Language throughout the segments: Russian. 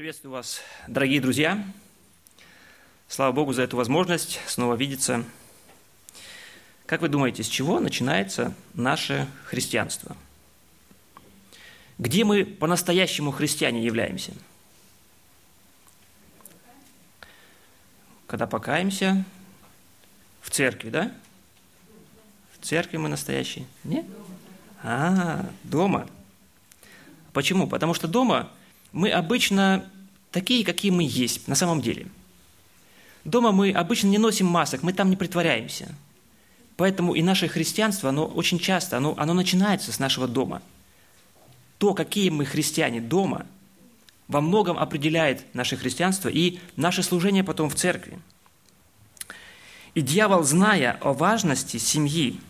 Приветствую вас, дорогие друзья. Слава Богу за эту возможность снова видеться. Как вы думаете, с чего начинается наше христианство? Где мы по-настоящему христиане являемся? Когда покаемся в церкви, да? В церкви мы настоящие? Нет? А, дома. Почему? Потому что дома мы обычно такие, какие мы есть на самом деле. Дома мы обычно не носим масок, мы там не притворяемся. Поэтому и наше христианство, оно очень часто, оно, оно начинается с нашего дома. То, какие мы христиане дома, во многом определяет наше христианство и наше служение потом в церкви. И дьявол, зная о важности семьи,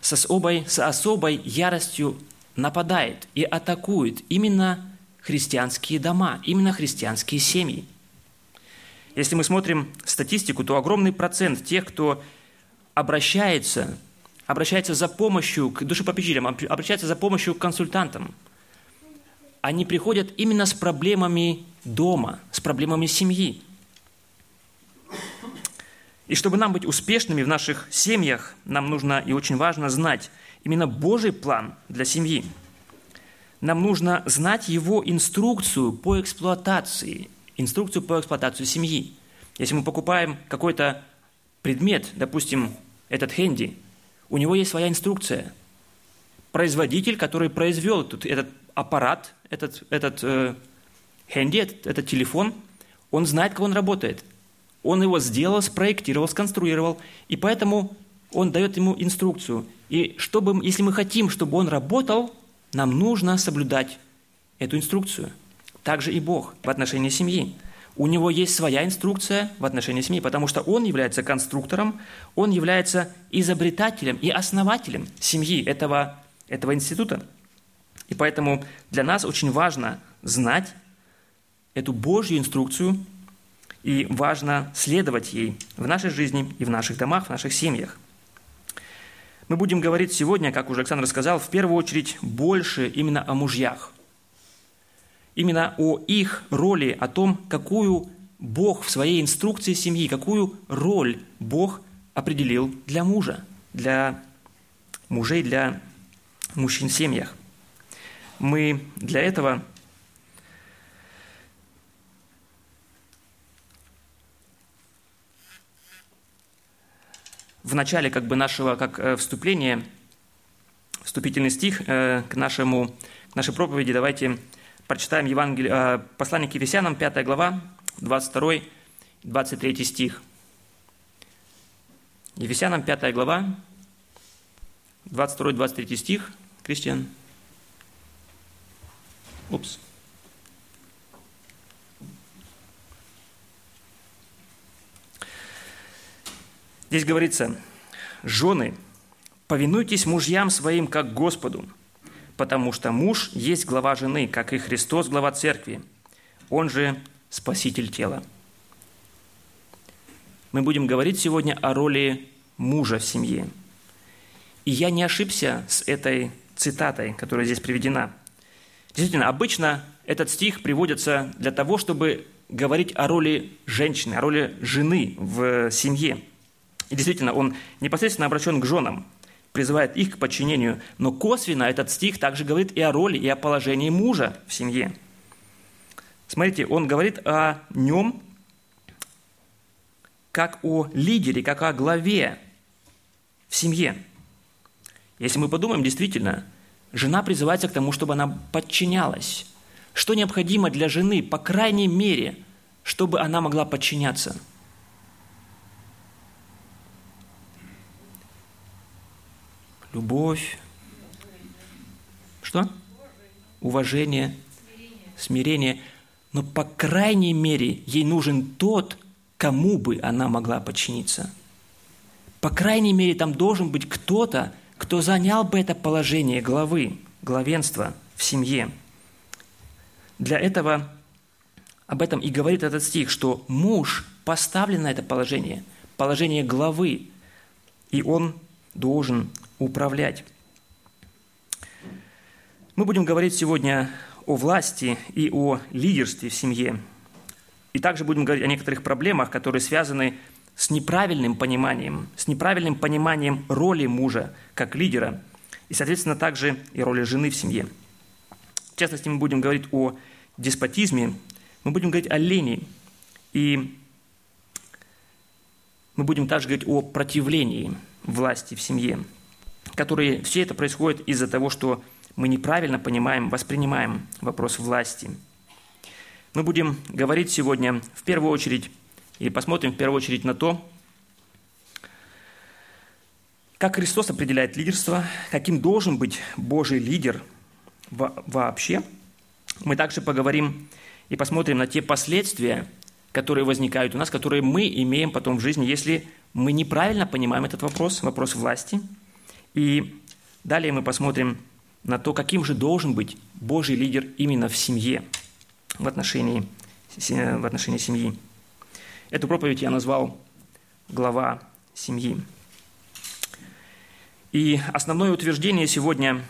с особой, с особой яростью нападает и атакует именно христианские дома, именно христианские семьи. Если мы смотрим статистику, то огромный процент тех, кто обращается, обращается за помощью к душепопечителям, обращается за помощью к консультантам, они приходят именно с проблемами дома, с проблемами семьи. И чтобы нам быть успешными в наших семьях, нам нужно и очень важно знать именно Божий план для семьи – нам нужно знать его инструкцию по эксплуатации, инструкцию по эксплуатации семьи. Если мы покупаем какой-то предмет, допустим, этот хенди, у него есть своя инструкция. Производитель, который произвел этот, этот аппарат, этот, этот э, хенди, этот, этот телефон, он знает, как он работает. Он его сделал, спроектировал, сконструировал, и поэтому он дает ему инструкцию. И чтобы, если мы хотим, чтобы он работал, нам нужно соблюдать эту инструкцию. Также и Бог в отношении семьи. У него есть своя инструкция в отношении семьи, потому что он является конструктором, он является изобретателем и основателем семьи этого, этого института. И поэтому для нас очень важно знать эту Божью инструкцию, и важно следовать ей в нашей жизни и в наших домах, в наших семьях. Мы будем говорить сегодня, как уже Александр сказал, в первую очередь больше именно о мужьях. Именно о их роли, о том, какую Бог в своей инструкции семьи, какую роль Бог определил для мужа, для мужей, для мужчин в семьях. Мы для этого в начале как бы нашего как э, вступления, вступительный стих э, к, нашему, к нашей проповеди, давайте прочитаем Евангелие, э, послание к Ефесянам, 5 глава, 22, 23 стих. Ефесянам 5 глава, 22-23 стих. Кристиан. Упс. Здесь говорится, жены, повинуйтесь мужьям своим, как Господу, потому что муж есть глава жены, как и Христос глава церкви, он же спаситель тела. Мы будем говорить сегодня о роли мужа в семье. И я не ошибся с этой цитатой, которая здесь приведена. Действительно, обычно этот стих приводится для того, чтобы говорить о роли женщины, о роли жены в семье – и действительно, он непосредственно обращен к женам, призывает их к подчинению. Но косвенно этот стих также говорит и о роли, и о положении мужа в семье. Смотрите, он говорит о нем как о лидере, как о главе в семье. Если мы подумаем, действительно, жена призывается к тому, чтобы она подчинялась. Что необходимо для жены, по крайней мере, чтобы она могла подчиняться – любовь, что? Уважение, смирение. Но, по крайней мере, ей нужен тот, кому бы она могла подчиниться. По крайней мере, там должен быть кто-то, кто занял бы это положение главы, главенства в семье. Для этого об этом и говорит этот стих, что муж поставлен на это положение, положение главы, и он должен управлять. Мы будем говорить сегодня о власти и о лидерстве в семье. И также будем говорить о некоторых проблемах, которые связаны с неправильным пониманием, с неправильным пониманием роли мужа как лидера, и, соответственно, также и роли жены в семье. В частности, мы будем говорить о деспотизме, мы будем говорить о лени, и мы будем также говорить о противлении власти в семье, которые все это происходит из-за того, что мы неправильно понимаем, воспринимаем вопрос власти. Мы будем говорить сегодня в первую очередь, и посмотрим в первую очередь на то, как Христос определяет лидерство, каким должен быть Божий лидер вообще. Мы также поговорим и посмотрим на те последствия, которые возникают у нас, которые мы имеем потом в жизни, если мы неправильно понимаем этот вопрос, вопрос власти. И далее мы посмотрим на то, каким же должен быть Божий лидер именно в семье, в отношении, в отношении семьи. Эту проповедь я назвал «Глава семьи». И основное утверждение сегодня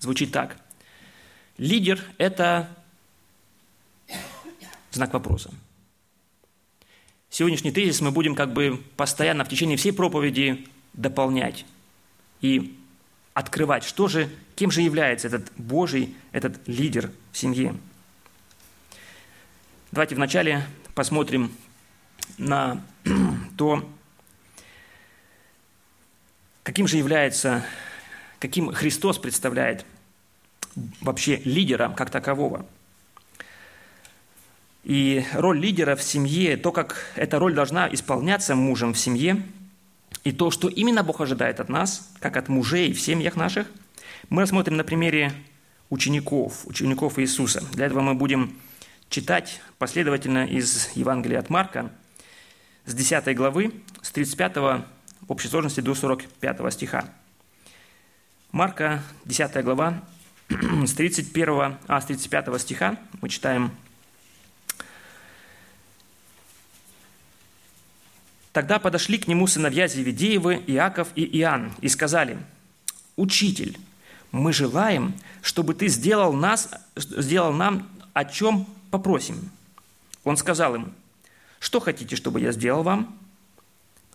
звучит так. Лидер – это знак вопроса. Сегодняшний тезис мы будем как бы постоянно в течение всей проповеди дополнять и открывать, что же, кем же является этот Божий, этот лидер в семье. Давайте вначале посмотрим на то, каким же является, каким Христос представляет вообще лидера как такового. И роль лидера в семье, то, как эта роль должна исполняться мужем в семье – и то, что именно Бог ожидает от нас, как от мужей в семьях наших, мы рассмотрим на примере учеников, учеников Иисуса. Для этого мы будем читать последовательно из Евангелия от Марка с 10 главы, с 35 в общей сложности до 45 стиха. Марка, 10 глава, с 31, а, с 35 стиха мы читаем Тогда подошли к нему сыновья Зеведеевы, Иаков и Иоанн, и сказали, «Учитель, мы желаем, чтобы ты сделал, нас, сделал нам, о чем попросим». Он сказал им, «Что хотите, чтобы я сделал вам?»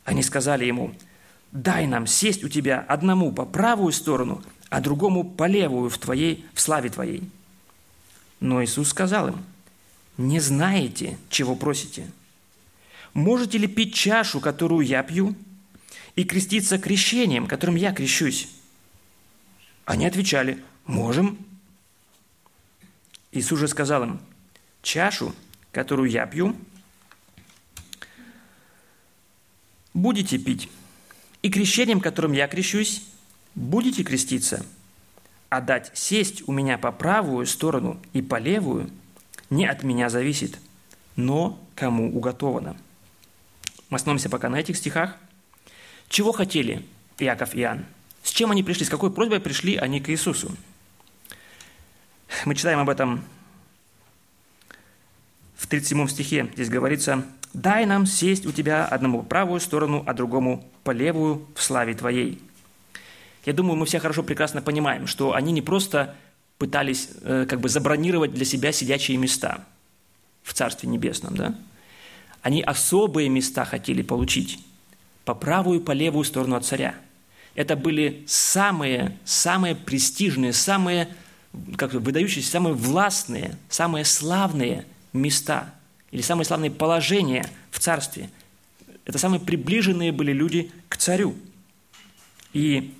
Они сказали ему, «Дай нам сесть у тебя одному по правую сторону, а другому по левую в, твоей, в славе твоей». Но Иисус сказал им, «Не знаете, чего просите» можете ли пить чашу, которую я пью, и креститься крещением, которым я крещусь? Они отвечали, можем. Иисус же сказал им, чашу, которую я пью, будете пить, и крещением, которым я крещусь, будете креститься, а дать сесть у меня по правую сторону и по левую не от меня зависит, но кому уготовано. Мы остановимся пока на этих стихах. Чего хотели Иаков и Иоанн? С чем они пришли? С какой просьбой пришли они к Иисусу? Мы читаем об этом в 37 стихе. Здесь говорится, «Дай нам сесть у тебя одному по правую сторону, а другому по левую в славе твоей». Я думаю, мы все хорошо прекрасно понимаем, что они не просто пытались э, как бы забронировать для себя сидячие места в Царстве Небесном, да? Они особые места хотели получить по правую и по левую сторону от царя. Это были самые, самые престижные, самые как выдающиеся, самые властные, самые славные места или самые славные положения в царстве. Это самые приближенные были люди к царю. И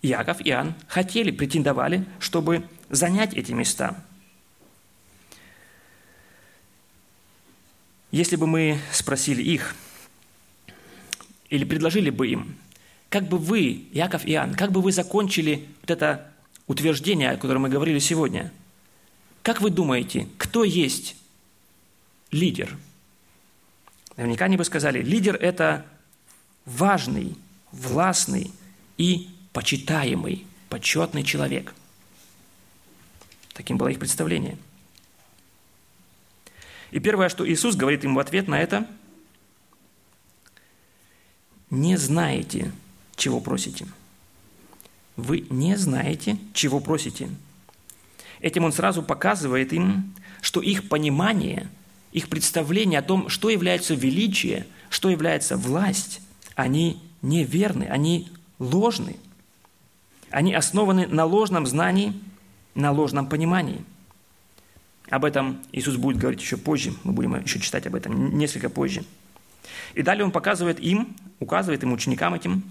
Яков и Иоанн хотели, претендовали, чтобы занять эти места – Если бы мы спросили их, или предложили бы им, как бы вы, Яков и Иоанн, как бы вы закончили вот это утверждение, о котором мы говорили сегодня? Как вы думаете, кто есть лидер? Наверняка они бы сказали, лидер – это важный, властный и почитаемый, почетный человек. Таким было их представление – и первое, что Иисус говорит им в ответ на это, не знаете, чего просите. вы не знаете, чего просите. Этим он сразу показывает им, что их понимание, их представление о том, что является величие, что является власть, они неверны, они ложны. Они основаны на ложном знании, на ложном понимании. Об этом Иисус будет говорить еще позже, мы будем еще читать об этом несколько позже. И далее он показывает им, указывает им, ученикам этим,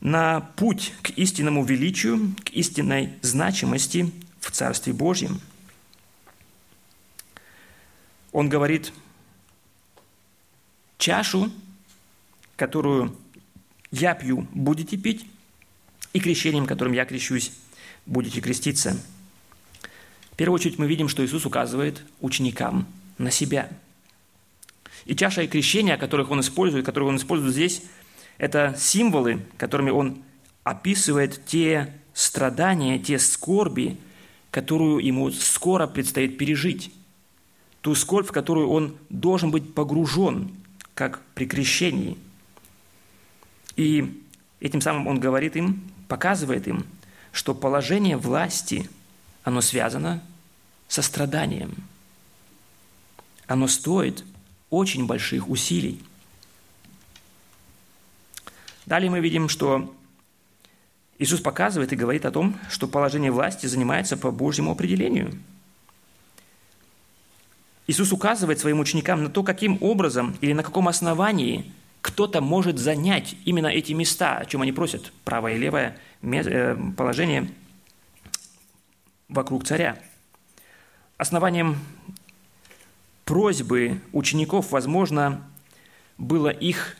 на путь к истинному величию, к истинной значимости в Царстве Божьем. Он говорит, чашу, которую я пью, будете пить, и крещением, которым я крещусь, будете креститься. Первую очередь мы видим, что Иисус указывает ученикам на себя. И чаша и крещение, которых он использует, которые он использует здесь, это символы, которыми он описывает те страдания, те скорби, которую ему скоро предстоит пережить. Ту скорбь, в которую он должен быть погружен, как при крещении. И этим самым он говорит им, показывает им, что положение власти, оно связано со страданием. Оно стоит очень больших усилий. Далее мы видим, что Иисус показывает и говорит о том, что положение власти занимается по Божьему определению. Иисус указывает своим ученикам на то, каким образом или на каком основании кто-то может занять именно эти места, о чем они просят, правое и левое э, положение вокруг царя. Основанием просьбы учеников, возможно, было их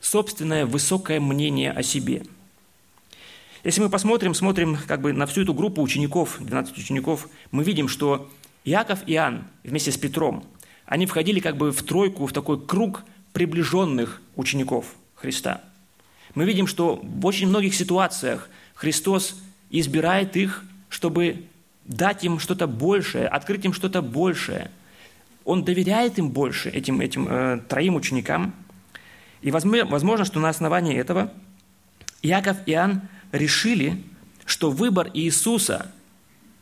собственное высокое мнение о себе. Если мы посмотрим, смотрим как бы на всю эту группу учеников, 12 учеников, мы видим, что Иаков и Иоанн вместе с Петром, они входили как бы в тройку, в такой круг приближенных учеников Христа. Мы видим, что в очень многих ситуациях Христос избирает их, чтобы дать им что-то большее, открыть им что-то большее. Он доверяет им больше, этим, этим э, троим ученикам – и возможно, что на основании этого Иаков и Иоанн решили, что выбор Иисуса,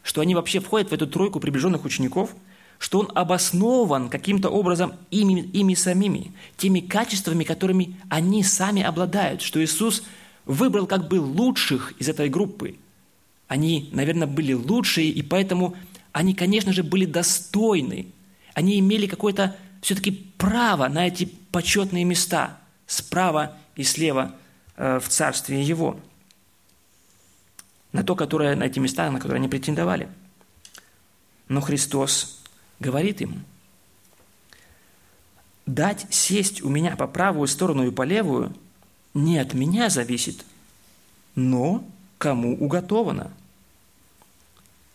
что они вообще входят в эту тройку приближенных учеников, что он обоснован каким-то образом ими, ими самими, теми качествами, которыми они сами обладают, что Иисус выбрал как бы лучших из этой группы. Они, наверное, были лучшие, и поэтому они, конечно же, были достойны. Они имели какое-то все-таки право на эти почетные места – справа и слева э, в царстве Его, на то, которое, на эти места, на которые они претендовали. Но Христос говорит им, дать сесть у меня по правую сторону и по левую не от меня зависит, но кому уготовано.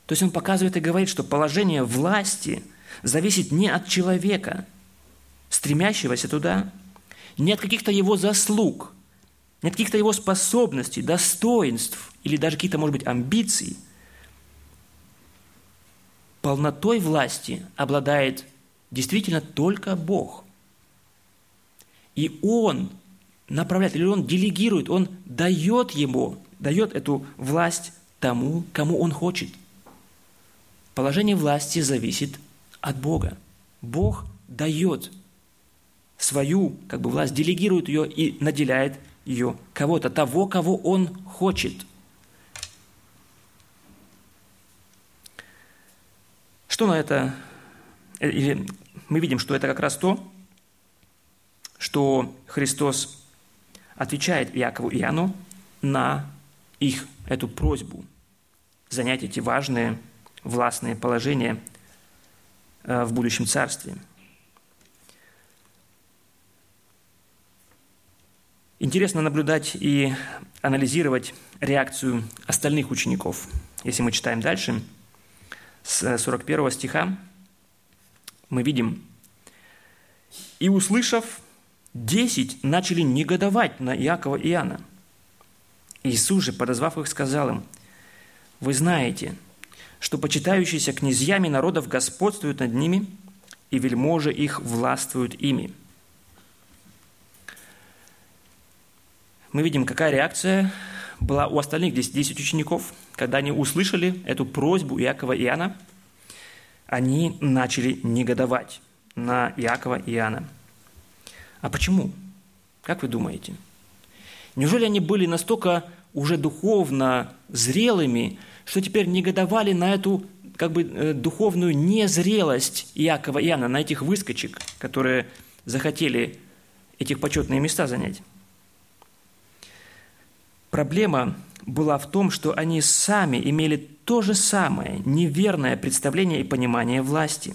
То есть он показывает и говорит, что положение власти зависит не от человека, стремящегося туда, не от каких-то его заслуг, не от каких-то его способностей, достоинств или даже каких-то, может быть, амбиций. Полнотой власти обладает действительно только Бог. И Он направляет, или Он делегирует, Он дает ему, дает эту власть тому, кому Он хочет. Положение власти зависит от Бога. Бог дает свою как бы, власть, делегирует ее и наделяет ее кого-то, того, кого он хочет. Что на это? Э, или мы видим, что это как раз то, что Христос отвечает Иакову и Иоанну на их эту просьбу занять эти важные властные положения э, в будущем царстве – Интересно наблюдать и анализировать реакцию остальных учеников. Если мы читаем дальше, с 41 стиха, мы видим, «И услышав, десять начали негодовать на Иакова и Иоанна. Иисус же, подозвав их, сказал им, «Вы знаете, что почитающиеся князьями народов господствуют над ними, и вельможи их властвуют ими». мы видим, какая реакция была у остальных 10 учеников. Когда они услышали эту просьбу Иакова и Иоанна, они начали негодовать на Иакова и Иоанна. А почему? Как вы думаете? Неужели они были настолько уже духовно зрелыми, что теперь негодовали на эту как бы э, духовную незрелость Иакова и Иоанна, на этих выскочек, которые захотели этих почетные места занять? Проблема была в том, что они сами имели то же самое неверное представление и понимание власти.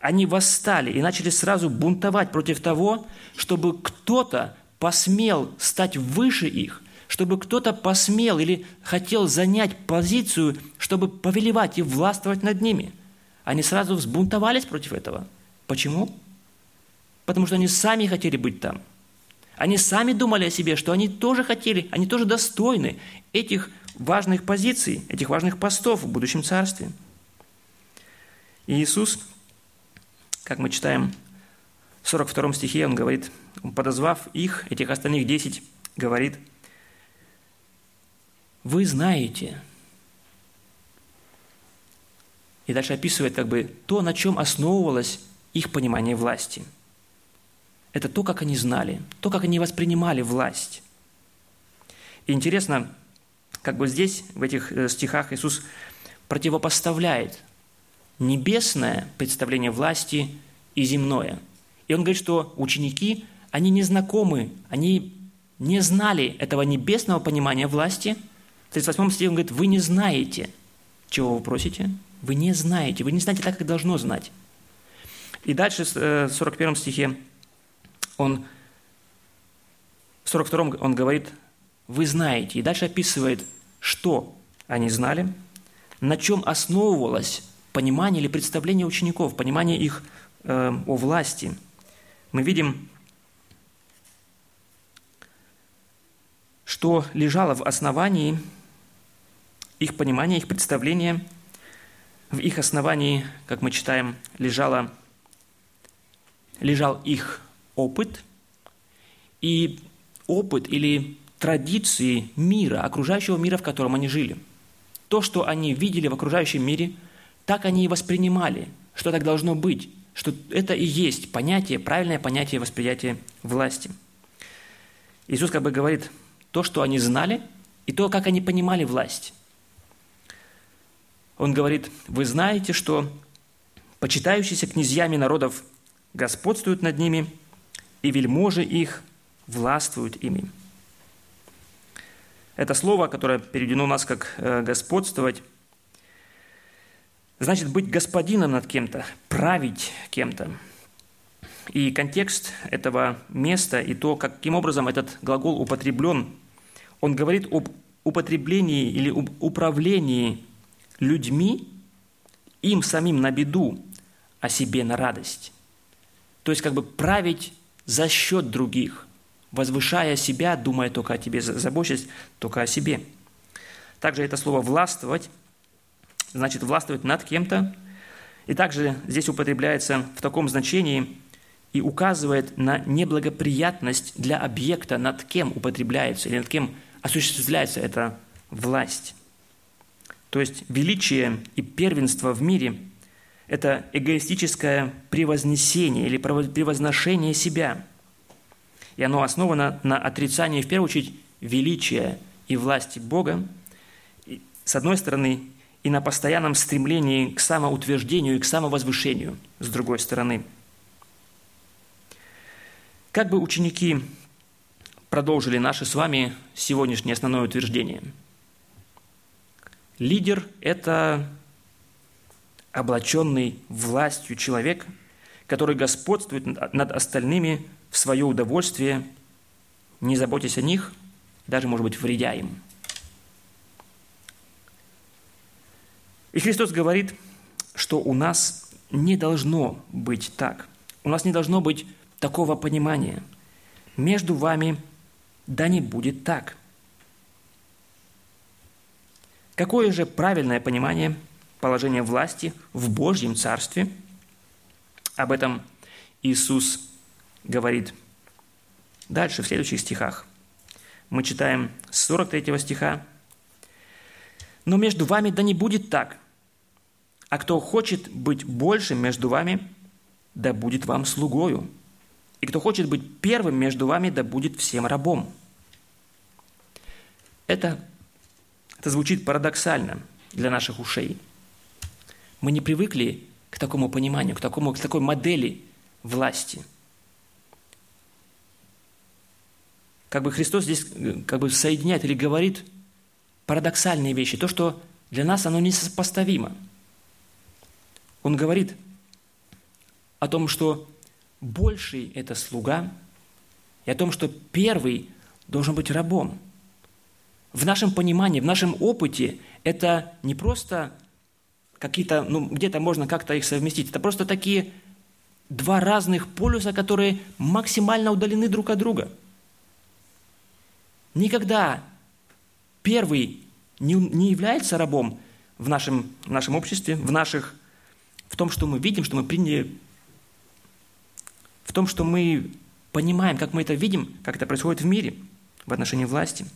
Они восстали и начали сразу бунтовать против того, чтобы кто-то посмел стать выше их, чтобы кто-то посмел или хотел занять позицию, чтобы повелевать и властвовать над ними. Они сразу взбунтовались против этого. Почему? Потому что они сами хотели быть там – они сами думали о себе, что они тоже хотели, они тоже достойны этих важных позиций, этих важных постов в будущем царстве. И Иисус, как мы читаем в 42 стихе, Он говорит, подозвав их, этих остальных десять, говорит, «Вы знаете». И дальше описывает как бы то, на чем основывалось их понимание власти – это то, как они знали, то, как они воспринимали власть. И интересно, как бы здесь, в этих э, стихах, Иисус противопоставляет небесное представление власти и земное. И он говорит, что ученики, они не знакомы, они не знали этого небесного понимания власти. В 38 стихе он говорит, вы не знаете, чего вы просите, вы не знаете, вы не знаете так, как должно знать. И дальше в 41 э, стихе он в 42-м он говорит, вы знаете, и дальше описывает, что они знали, на чем основывалось понимание или представление учеников, понимание их э, о власти. Мы видим, что лежало в основании их понимания, их представления. В их основании, как мы читаем, лежало, лежал их опыт и опыт или традиции мира, окружающего мира, в котором они жили. То, что они видели в окружающем мире, так они и воспринимали, что так должно быть, что это и есть понятие, правильное понятие восприятия власти. Иисус как бы говорит, то, что они знали, и то, как они понимали власть. Он говорит, вы знаете, что почитающиеся князьями народов господствуют над ними – и вельможи их властвуют ими. Это слово, которое переведено у нас как э, «господствовать», значит быть господином над кем-то, править кем-то. И контекст этого места и то, каким образом этот глагол употреблен, он говорит об употреблении или об управлении людьми, им самим на беду, а себе на радость. То есть как бы править за счет других, возвышая себя, думая только о тебе, заботясь только о себе. Также это слово «властвовать» значит властвовать над кем-то. И также здесь употребляется в таком значении и указывает на неблагоприятность для объекта, над кем употребляется или над кем осуществляется эта власть. То есть величие и первенство в мире – это эгоистическое превознесение или превозношение себя. И оно основано на отрицании, в первую очередь, величия и власти Бога, с одной стороны, и на постоянном стремлении к самоутверждению и к самовозвышению, с другой стороны. Как бы ученики продолжили наше с вами сегодняшнее основное утверждение? Лидер – это облаченный властью человек, который господствует над остальными в свое удовольствие, не заботясь о них, даже, может быть, вредя им. И Христос говорит, что у нас не должно быть так. У нас не должно быть такого понимания. Между вами да не будет так. Какое же правильное понимание – положение власти в Божьем Царстве. Об этом Иисус говорит дальше, в следующих стихах. мы читаем с 43 стиха. «Но между вами да не будет так, а кто хочет быть большим между вами, да будет вам слугою, и кто хочет быть первым между вами, да будет всем рабом». Это, это звучит парадоксально для наших ушей. Мы не привыкли к такому пониманию, к, такому, к такой модели власти. Как бы Христос здесь э, как бы соединяет или говорит парадоксальные вещи, то, что для нас оно несопоставимо. Он говорит о том, что больший – это слуга, и о том, что первый должен быть рабом. В нашем понимании, в нашем опыте это не просто какие-то, ну, где-то можно как-то их совместить. Это просто такие два разных полюса, которые максимально удалены друг от друга. Никогда первый не, не является рабом в нашем, в нашем обществе, в, наших, в том, что мы видим, что мы приняли, в том, что мы понимаем, как мы это видим, как это происходит в мире в отношении власти.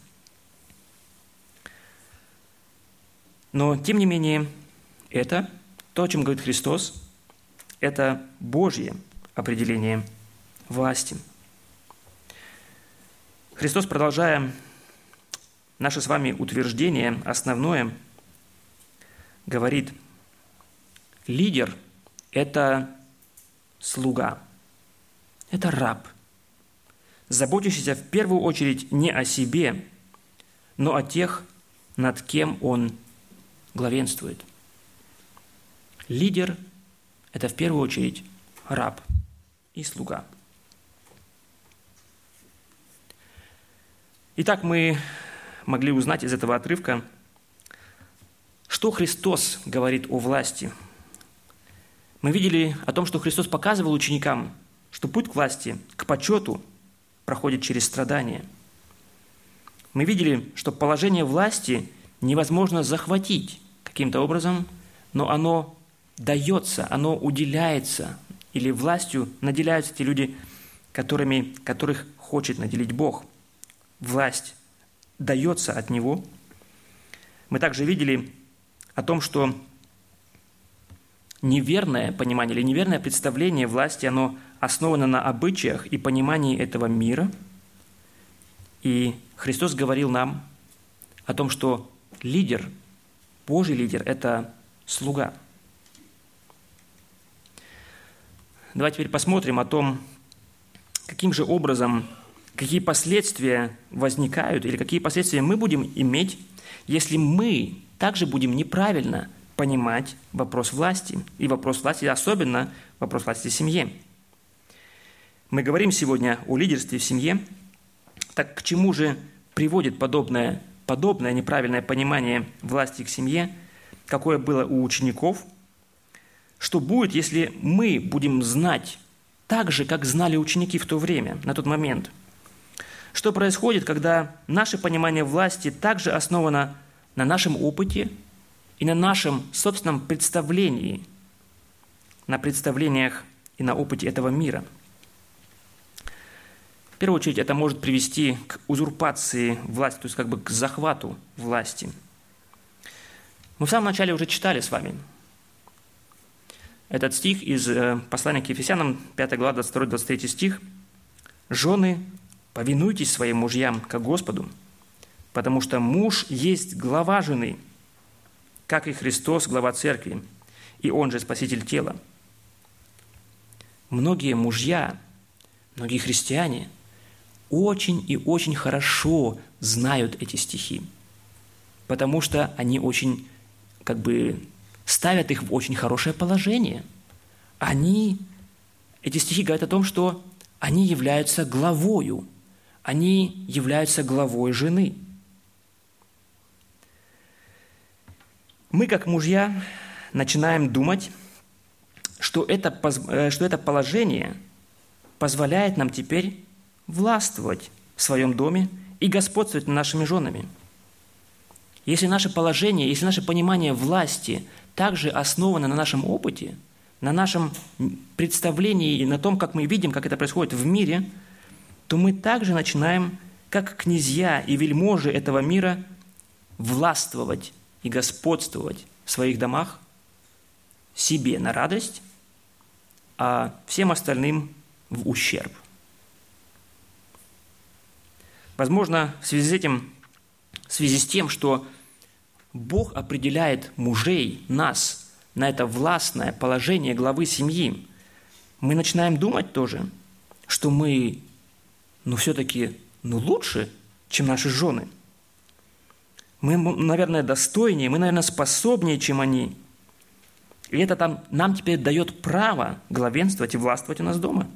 Но, тем не менее, это то, о чем говорит Христос, это Божье определение власти. Христос, продолжая наше с вами утверждение, основное, говорит, лидер – это слуга, это раб, заботящийся в первую очередь не о себе, но о тех, над кем он главенствует – Лидер – это в первую очередь раб и слуга. Итак, мы могли узнать из этого отрывка, что Христос говорит о власти. Мы видели о том, что Христос показывал ученикам, что путь к власти, к почету проходит через страдания. Мы видели, что положение власти невозможно захватить каким-то образом, но оно дается, оно уделяется, или властью наделяются те люди, которыми, которых хочет наделить Бог. Власть дается от Него. Мы также видели о том, что неверное понимание или неверное представление власти, оно основано на обычаях и понимании этого мира. И Христос говорил нам о том, что лидер, Божий лидер – это слуга – Давайте теперь посмотрим о том, каким же образом, какие последствия возникают или какие последствия мы будем иметь, если мы также будем неправильно понимать вопрос власти. И вопрос власти, особенно вопрос власти в семье. Мы говорим сегодня о лидерстве в семье. Так к чему же приводит подобное, подобное неправильное понимание власти к семье, какое было у учеников – что будет, если мы будем знать так же, как знали ученики в то время, на тот момент? Что происходит, когда наше понимание власти также основано на нашем опыте и на нашем собственном представлении, на представлениях и на опыте этого мира? В первую очередь, это может привести к узурпации власти, то есть как бы к захвату власти. Мы в самом начале уже читали с вами – этот стих из э, послания к Ефесянам, 5 глава, 22-23 стих. «Жены, повинуйтесь своим мужьям, как Господу, потому что муж есть глава жены, как и Христос, глава церкви, и Он же Спаситель тела». Многие мужья, многие христиане очень и очень хорошо знают эти стихи, потому что они очень как бы ставят их в очень хорошее положение. Они, эти стихи говорят о том, что они являются главою, они являются главой жены. Мы, как мужья, начинаем думать, что это, э, что это положение позволяет нам теперь властвовать в своем доме и господствовать над нашими женами. Если наше положение, если наше понимание власти также основано на нашем опыте, на нашем представлении и на том, как мы видим, как это происходит в мире, то мы также начинаем как князья и вельможи этого мира, властвовать и господствовать в своих домах себе на радость, а всем остальным в ущерб. Возможно, в связи с этим, в связи с тем, что Бог определяет мужей, нас, на это властное положение главы семьи, мы начинаем думать тоже, что мы, ну, все-таки, ну, лучше, чем наши жены. Мы, наверное, достойнее, мы, наверное, способнее, чем они. И это там, нам теперь дает право главенствовать и властвовать у нас дома.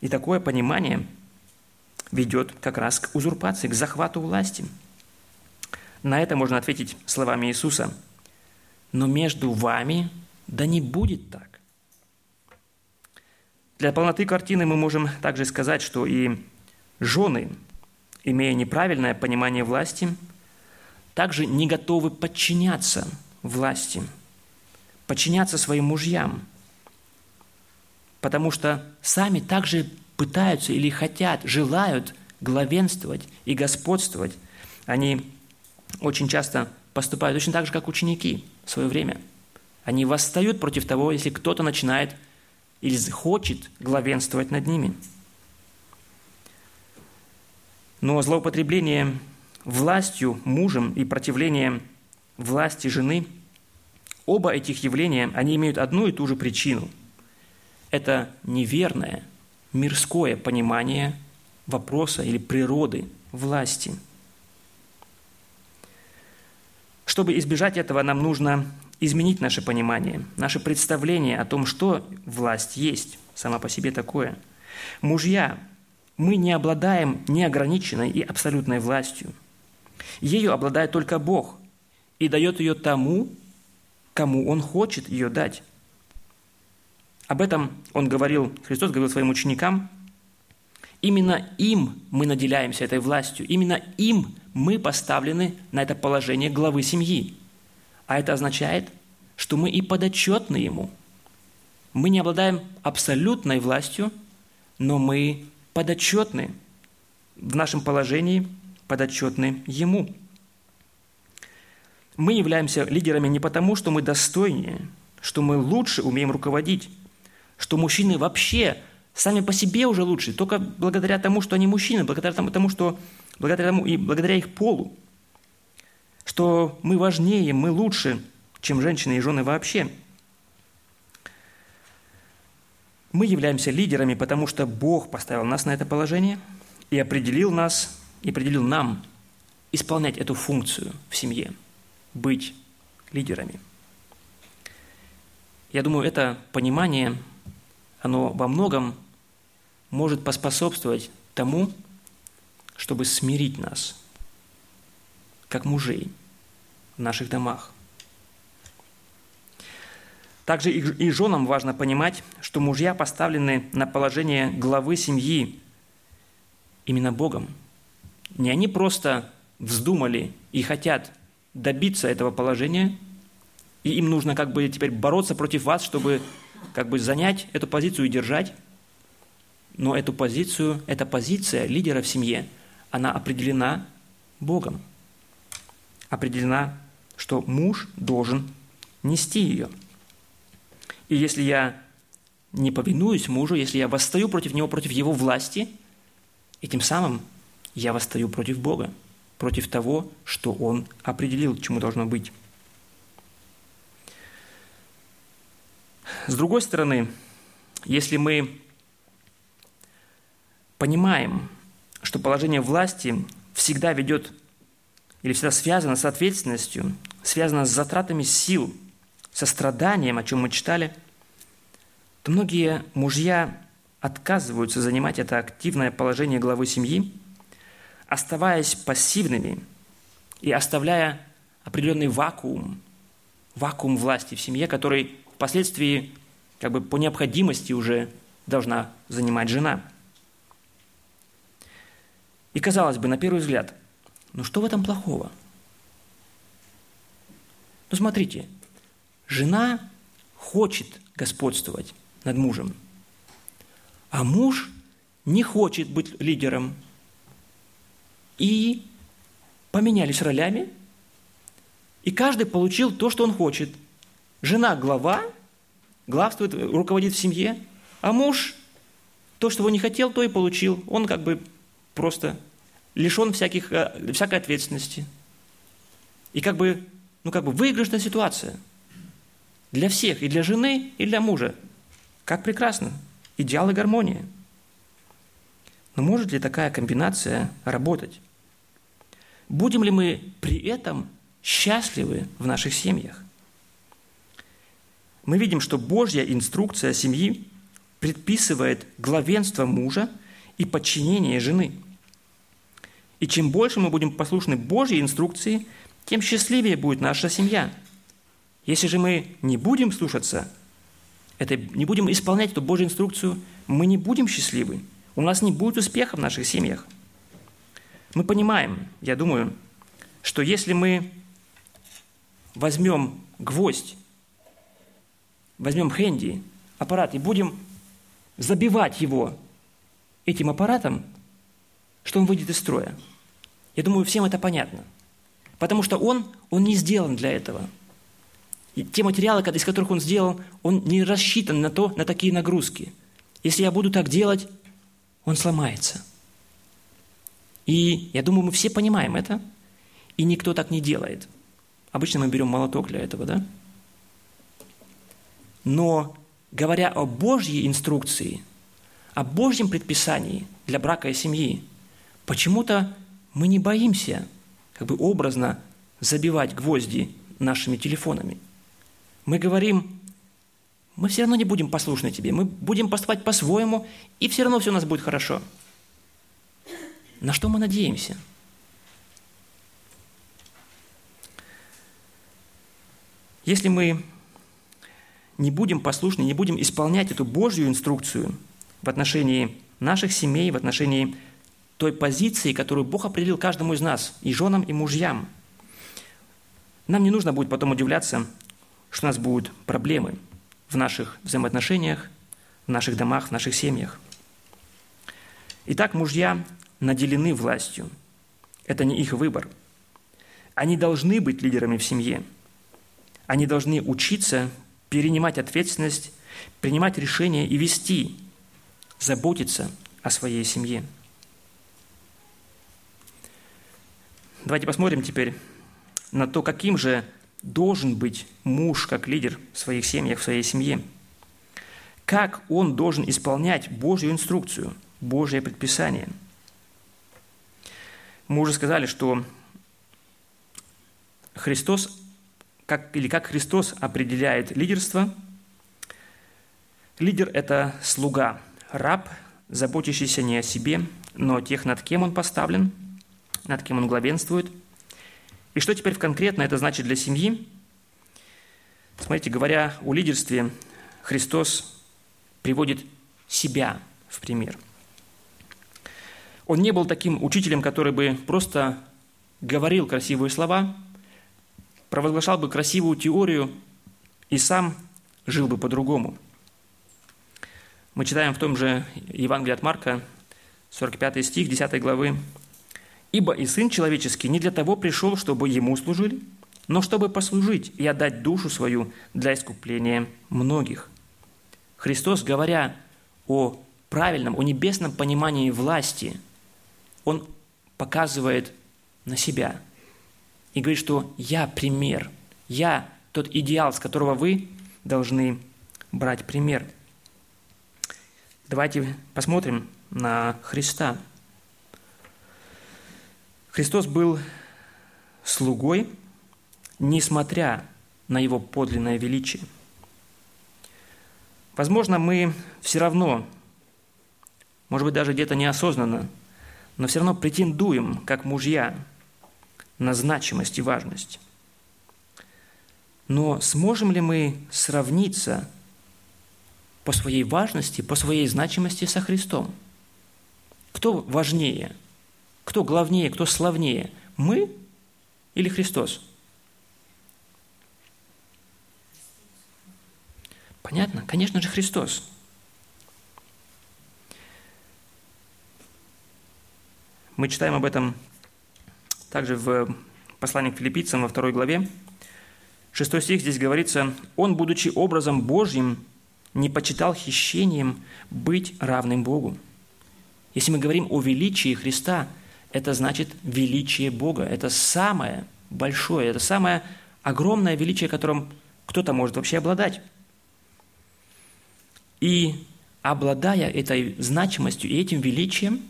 И такое понимание ведет как раз к узурпации, к захвату власти. На это можно ответить словами Иисуса. «Но между вами да не будет так». Для полноты картины мы можем также сказать, что и жены, имея неправильное понимание власти, также не готовы подчиняться власти, подчиняться своим мужьям, потому что сами также пытаются или хотят, желают главенствовать и господствовать. Они очень часто поступают точно так же, как ученики в свое время. Они восстают против того, если кто-то начинает или хочет главенствовать над ними. Но злоупотребление властью мужем и противление власти жены, оба этих явления, они имеют одну и ту же причину. Это неверное, мирское понимание вопроса или природы власти. Чтобы избежать этого, нам нужно изменить наше понимание, наше представление о том, что власть есть сама по себе такое. Мужья, мы не обладаем неограниченной и абсолютной властью. Ею обладает только Бог и дает ее тому, кому Он хочет ее дать. Об этом Он говорил, Христос говорил своим ученикам. Именно им мы наделяемся этой властью, именно им мы поставлены на это положение главы семьи. А это означает, что мы и подотчетны Ему. Мы не обладаем абсолютной властью, но мы подотчетны в нашем положении, подотчетны Ему. Мы являемся лидерами не потому, что мы достойнее, что мы лучше умеем руководить, что мужчины вообще сами по себе уже лучше, только благодаря тому, что они мужчины, благодаря тому, что благодаря тому и благодаря их полу, что мы важнее, мы лучше, чем женщины и жены вообще. Мы являемся лидерами, потому что Бог поставил нас на это положение и определил нас, и определил нам исполнять эту функцию в семье, быть лидерами. Я думаю, это понимание, оно во многом может поспособствовать тому, чтобы смирить нас, как мужей в наших домах. Также и женам важно понимать, что мужья поставлены на положение главы семьи именно Богом. Не они просто вздумали и хотят добиться этого положения, и им нужно как бы теперь бороться против вас, чтобы как бы занять эту позицию и держать. Но эту позицию, эта позиция лидера в семье, она определена Богом. Определена, что муж должен нести ее – и если я не повинуюсь мужу, если я восстаю против него, против его власти, и тем самым я восстаю против Бога, против того, что Он определил, чему должно быть. С другой стороны, если мы понимаем, что положение власти всегда ведет или всегда связано с ответственностью, связано с затратами сил – со страданием, о чем мы читали, то многие мужья отказываются занимать это активное положение главы семьи, оставаясь пассивными и оставляя определенный вакуум, вакуум власти в семье, который впоследствии как бы по необходимости уже должна занимать жена. И казалось бы, на первый взгляд, ну что в этом плохого? Ну смотрите, Жена хочет господствовать над мужем, а муж не хочет быть лидером. И поменялись ролями, и каждый получил то, что он хочет. Жена – глава, главствует, руководит в семье, а муж – то, что он не хотел, то и получил. Он как бы просто лишен всяких, э, всякой ответственности. И как бы, ну как бы выигрышная ситуация для всех, и для жены, и для мужа. Как прекрасно. Идеал и гармония. Но может ли такая комбинация работать? Будем ли мы при этом счастливы в наших семьях? Мы видим, что Божья инструкция семьи предписывает главенство мужа и подчинение жены. И чем больше мы будем послушны Божьей инструкции, тем счастливее будет наша семья. Если же мы не будем слушаться, это, не будем исполнять эту Божью инструкцию, мы не будем счастливы. У нас не будет успеха в наших семьях. Мы понимаем, я думаю, что если мы возьмем гвоздь, возьмем хэнди, аппарат, и будем забивать его этим аппаратом, что он выйдет из строя. Я думаю, всем это понятно. Потому что он, он не сделан для этого. И те материалы, из которых он сделан, он не рассчитан на, то, на такие нагрузки. Если я буду так делать, он сломается. И я думаю, мы все понимаем это, и никто так не делает. Обычно мы берем молоток для этого, да? Но говоря о Божьей инструкции, о Божьем предписании для брака и семьи, почему-то мы не боимся, как бы образно, забивать гвозди нашими телефонами. Мы говорим, мы все равно не будем послушны тебе, мы будем поступать по-своему, и все равно все у нас будет хорошо. На что мы надеемся? Если мы не будем послушны, не будем исполнять эту Божью инструкцию в отношении наших семей, в отношении той позиции, которую Бог определил каждому из нас, и женам, и мужьям, нам не нужно будет потом удивляться, что у нас будут проблемы в наших взаимоотношениях, в наших домах, в наших семьях. Итак, мужья наделены властью. Это не их выбор. Они должны быть лидерами в семье. Они должны учиться перенимать ответственность, принимать решения и вести, заботиться о своей семье. Давайте посмотрим теперь на то, каким же должен быть муж как лидер в своих семьях, в своей семье. Как он должен исполнять Божью инструкцию, Божье предписание. Мы уже сказали, что Христос как, или как Христос определяет лидерство. Лидер – это слуга, раб, заботящийся не о себе, но о тех, над кем он поставлен, над кем он главенствует. И что теперь конкретно это значит для семьи? Смотрите, говоря о лидерстве, Христос приводит себя в пример. Он не был таким учителем, который бы просто говорил красивые слова, провозглашал бы красивую теорию и сам жил бы по-другому. Мы читаем в том же Евангелии от Марка, 45 стих 10 главы. «Ибо и Сын Человеческий не для того пришел, чтобы Ему служили, но чтобы послужить и отдать душу свою для искупления многих». Христос, говоря о правильном, о небесном понимании власти, Он показывает на себя – и говорит, что я пример, я тот идеал, с которого вы должны брать пример. Давайте посмотрим на Христа. Христос был слугой, несмотря на его подлинное величие. Возможно, мы все равно, может быть, даже где-то неосознанно, но все равно претендуем, как мужья, на значимость и важность. Но сможем ли мы сравниться по своей важности, по своей значимости со Христом? Кто важнее? Кто главнее, кто славнее? Мы или Христос? Понятно? Конечно же, Христос. Мы читаем об этом также в послании к филиппийцам во второй главе, шестой стих здесь говорится, «Он, будучи образом Божьим, не почитал хищением быть равным Богу». Если мы говорим о величии Христа, это значит величие Бога. Это самое большое, это самое огромное величие, которым кто-то может вообще обладать. И обладая этой значимостью и этим величием,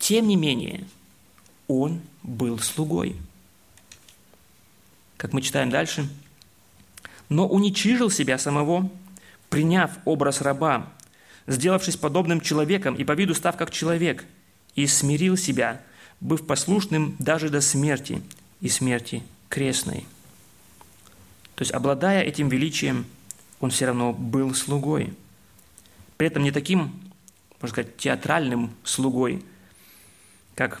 тем не менее, он был слугой. Как мы читаем дальше, но уничижил себя самого, приняв образ раба, сделавшись подобным человеком и по виду став как человек, и смирил себя, быв послушным даже до смерти и смерти крестной. То есть, обладая этим величием, он все равно был слугой. При этом не таким, можно сказать, театральным слугой, как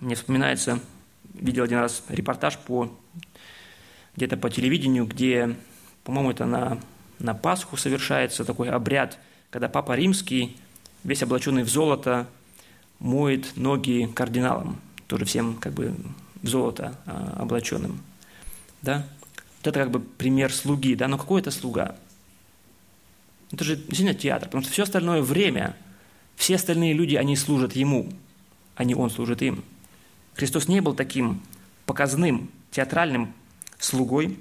мне вспоминается, видел один раз репортаж по где-то по телевидению, где, по-моему, это на, на Пасху совершается такой обряд – когда Папа Римский, весь облаченный в золото, моет ноги кардиналам, тоже всем как бы в золото а, облаченным. Да? Вот это как бы пример слуги, да, но какой это слуга? Это же действительно театр, потому что все остальное время, все остальные люди, они служат ему, а не он служит им. Христос не был таким показным, театральным слугой,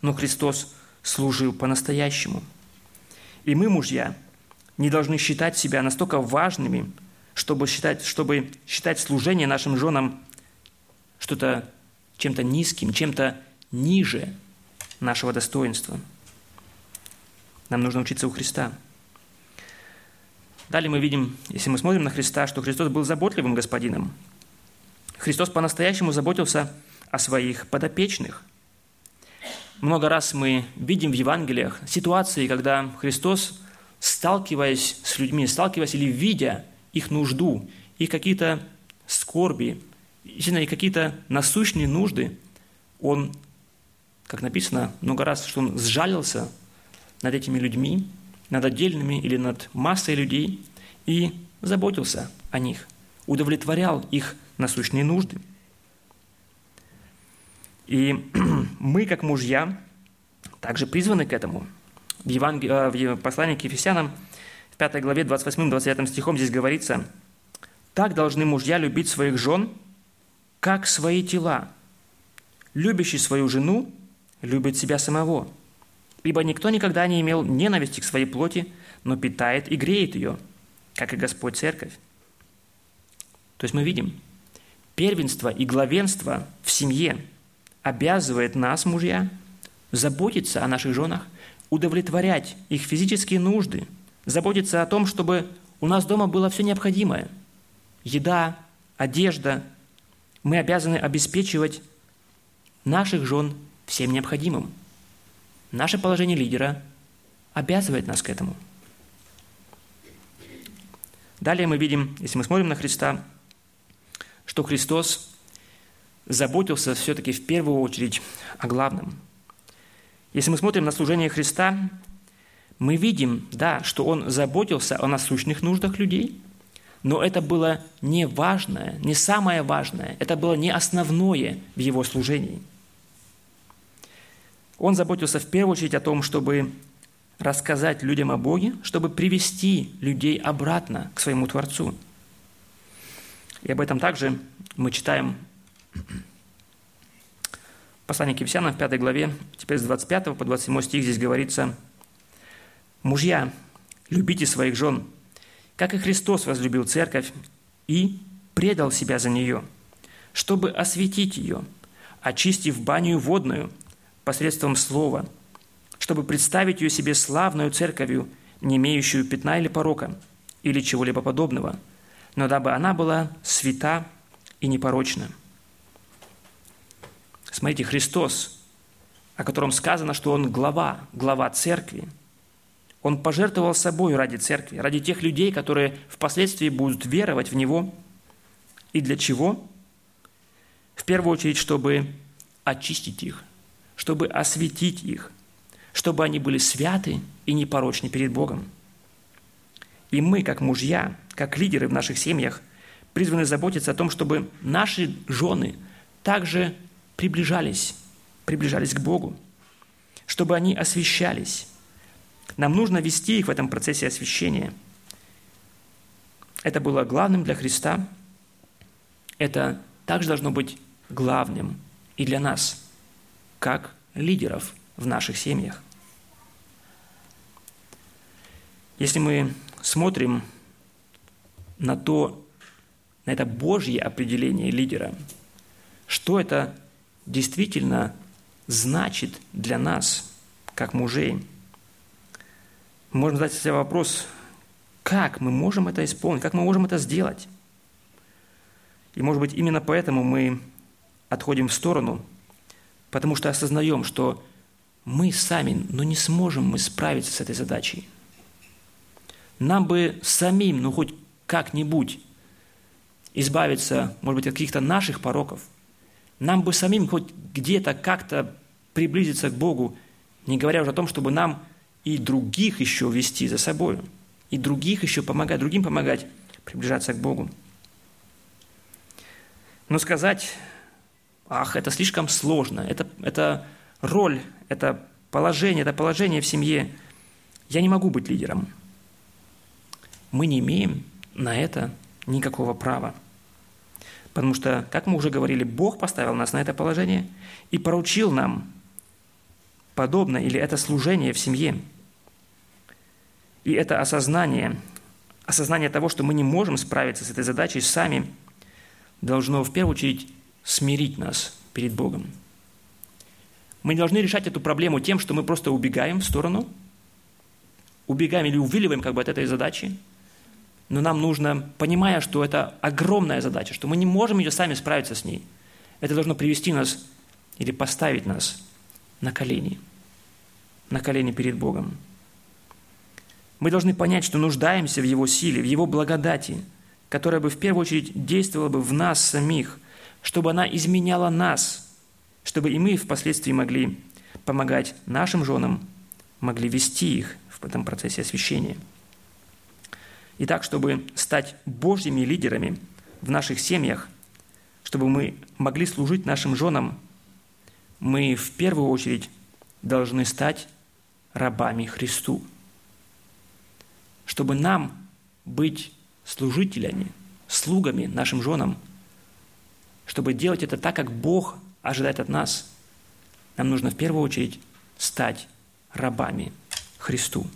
но Христос служил по-настоящему – и мы, мужья, не должны считать себя настолько важными, чтобы считать, чтобы считать служение нашим женам что-то чем-то низким, чем-то ниже нашего достоинства. Нам нужно учиться у Христа. Далее мы видим, если мы смотрим на Христа, что Христос был заботливым господином. Христос по-настоящему заботился о своих подопечных – много раз мы видим в Евангелиях ситуации, когда Христос, сталкиваясь с людьми, сталкиваясь или видя их нужду, их какие-то скорби, и какие-то насущные нужды, Он, как написано много раз, что Он сжалился над этими людьми, над отдельными или над массой людей и заботился о них, удовлетворял их насущные нужды – и мы, как мужья, также призваны к этому. В, Еванг... Э, в послании к Ефесянам, 5 главе 28-29 стихом здесь говорится, «Так должны мужья любить своих жен, как свои тела. Любящий свою жену любит себя самого. Ибо никто никогда не имел ненависти к своей плоти, но питает и греет ее, как и Господь Церковь». То есть мы видим, первенство и главенство в семье – обязывает нас, мужья, заботиться о наших женах, удовлетворять их физические нужды, заботиться о том, чтобы у нас дома было все необходимое. Еда, одежда. Мы обязаны обеспечивать наших жен всем необходимым. Наше положение лидера обязывает нас к этому. Далее мы видим, если мы смотрим на Христа, что Христос заботился все-таки в первую очередь о главном. Если мы смотрим на служение Христа, мы видим, да, что Он заботился о насущных нуждах людей, но это было не важное, не самое важное, это было не основное в Его служении. Он заботился в первую очередь о том, чтобы рассказать людям о Боге, чтобы привести людей обратно к своему Творцу. И об этом также мы читаем Послание к Ефесянам в 5 главе, теперь с 25 по 27 стих здесь говорится, «Мужья, любите своих жен, как и Христос возлюбил церковь и предал себя за нее, чтобы осветить ее, очистив баню водную посредством слова, чтобы представить ее себе славную церковью, не имеющую пятна или порока, или чего-либо подобного, но дабы она была свята и непорочна». Смотрите, Христос, о котором сказано, что Он глава, глава церкви, Он пожертвовал собой ради церкви, ради тех людей, которые впоследствии будут веровать в Него. И для чего? В первую очередь, чтобы очистить их, чтобы осветить их, чтобы они были святы и непорочны перед Богом. И мы, как мужья, как лидеры в наших семьях, призваны заботиться о том, чтобы наши жены также приближались, приближались к Богу, чтобы они освещались. Нам нужно вести их в этом процессе освящения. Это было главным для Христа. Это также должно быть главным и для нас, как лидеров в наших семьях. Если мы смотрим на то, на это Божье определение лидера, что это действительно значит для нас, как мужей, можем задать себе вопрос, как мы можем это исполнить, как мы можем это сделать. И, может быть, именно поэтому мы отходим в сторону, потому что осознаем, что мы сами, ну не сможем мы справиться с этой задачей – нам бы самим, ну хоть как-нибудь избавиться, может быть, от каких-то наших пороков. Нам бы самим хоть где-то как-то приблизиться к Богу, не говоря уже о том, чтобы нам и других еще вести за собой, и других еще помогать, другим помогать приближаться к Богу. Но сказать, ах, это слишком сложно, это, это роль, это положение, это положение в семье, я не могу быть лидером – мы не имеем на это никакого права. Потому что, как мы уже говорили, Бог поставил нас на это положение и поручил нам подобно или это служение в семье. И это осознание, осознание того, что мы не можем справиться с этой задачей сами, должно в первую очередь смирить нас перед Богом. Мы не должны решать эту проблему тем, что мы просто убегаем в сторону, убегаем или увиливаем как бы от этой задачи – но нам нужно, понимая, что это огромная задача, что мы не можем ее сами справиться с ней, это должно привести нас или поставить нас на колени, на колени перед Богом. Мы должны понять, что нуждаемся в Его силе, в Его благодати, которая бы в первую очередь действовала бы в нас самих, чтобы она изменяла нас, чтобы и мы впоследствии могли помогать нашим женам, могли вести их в этом процессе освящения – и так, чтобы стать Божьими лидерами в наших семьях, чтобы мы могли служить нашим женам, мы в первую очередь должны стать рабами Христу. Чтобы нам быть служителями, слугами нашим женам, чтобы делать это так, как Бог ожидает от нас, нам нужно в первую очередь стать рабами Христу,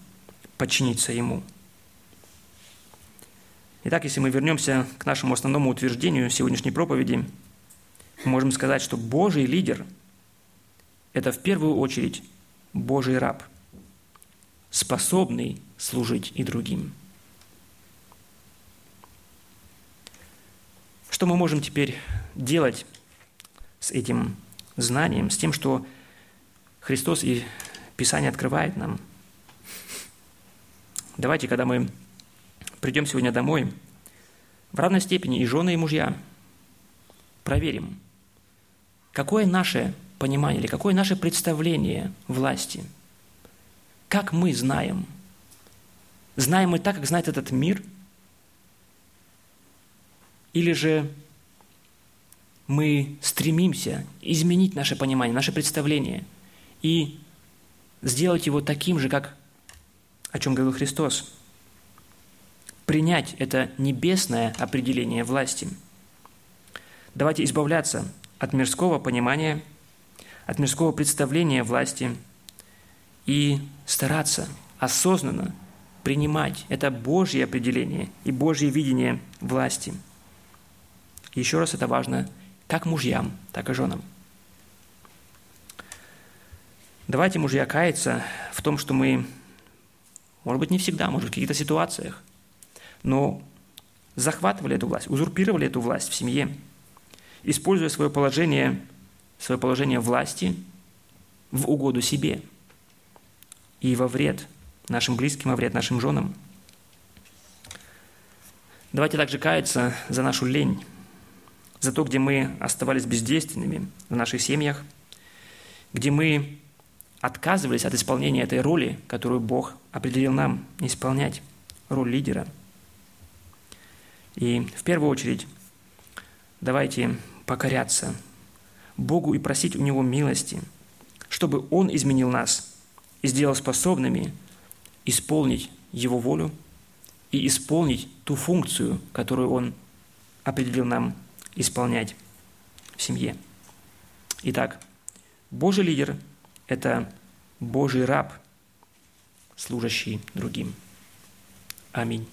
подчиниться Ему – Итак, если мы вернемся к нашему основному утверждению сегодняшней проповеди, мы можем сказать, что Божий лидер – это в первую очередь Божий раб, способный служить и другим. Что мы можем теперь делать с этим знанием, с тем, что Христос и Писание открывает нам? Давайте, когда мы придем сегодня домой, в равной степени и жены, и мужья, проверим, какое наше понимание или какое наше представление власти, как мы знаем. Знаем мы так, как знает этот мир? Или же мы стремимся изменить наше понимание, наше представление и сделать его таким же, как о чем говорил Христос – принять это небесное определение власти. Давайте избавляться от мирского понимания, от мирского представления власти и стараться осознанно принимать это Божье определение и Божье видение власти. еще раз это важно как мужьям, так и женам. Давайте, мужья, каяться в том, что мы, может быть, не всегда, может в каких-то ситуациях но захватывали эту власть, узурпировали эту власть в семье, используя свое положение, свое положение власти в угоду себе и во вред нашим близким, во вред нашим женам. Давайте также каяться за нашу лень, за то, где мы оставались бездейственными в наших семьях, где мы отказывались от исполнения этой роли, которую Бог определил нам исполнять, роль лидера – и в первую очередь Давайте покоряться Богу и просить у Него милости, чтобы Он изменил нас и сделал способными исполнить Его волю и исполнить ту функцию, которую Он определил нам исполнять в семье. Итак, Божий лидер – это Божий раб, служащий другим. Аминь.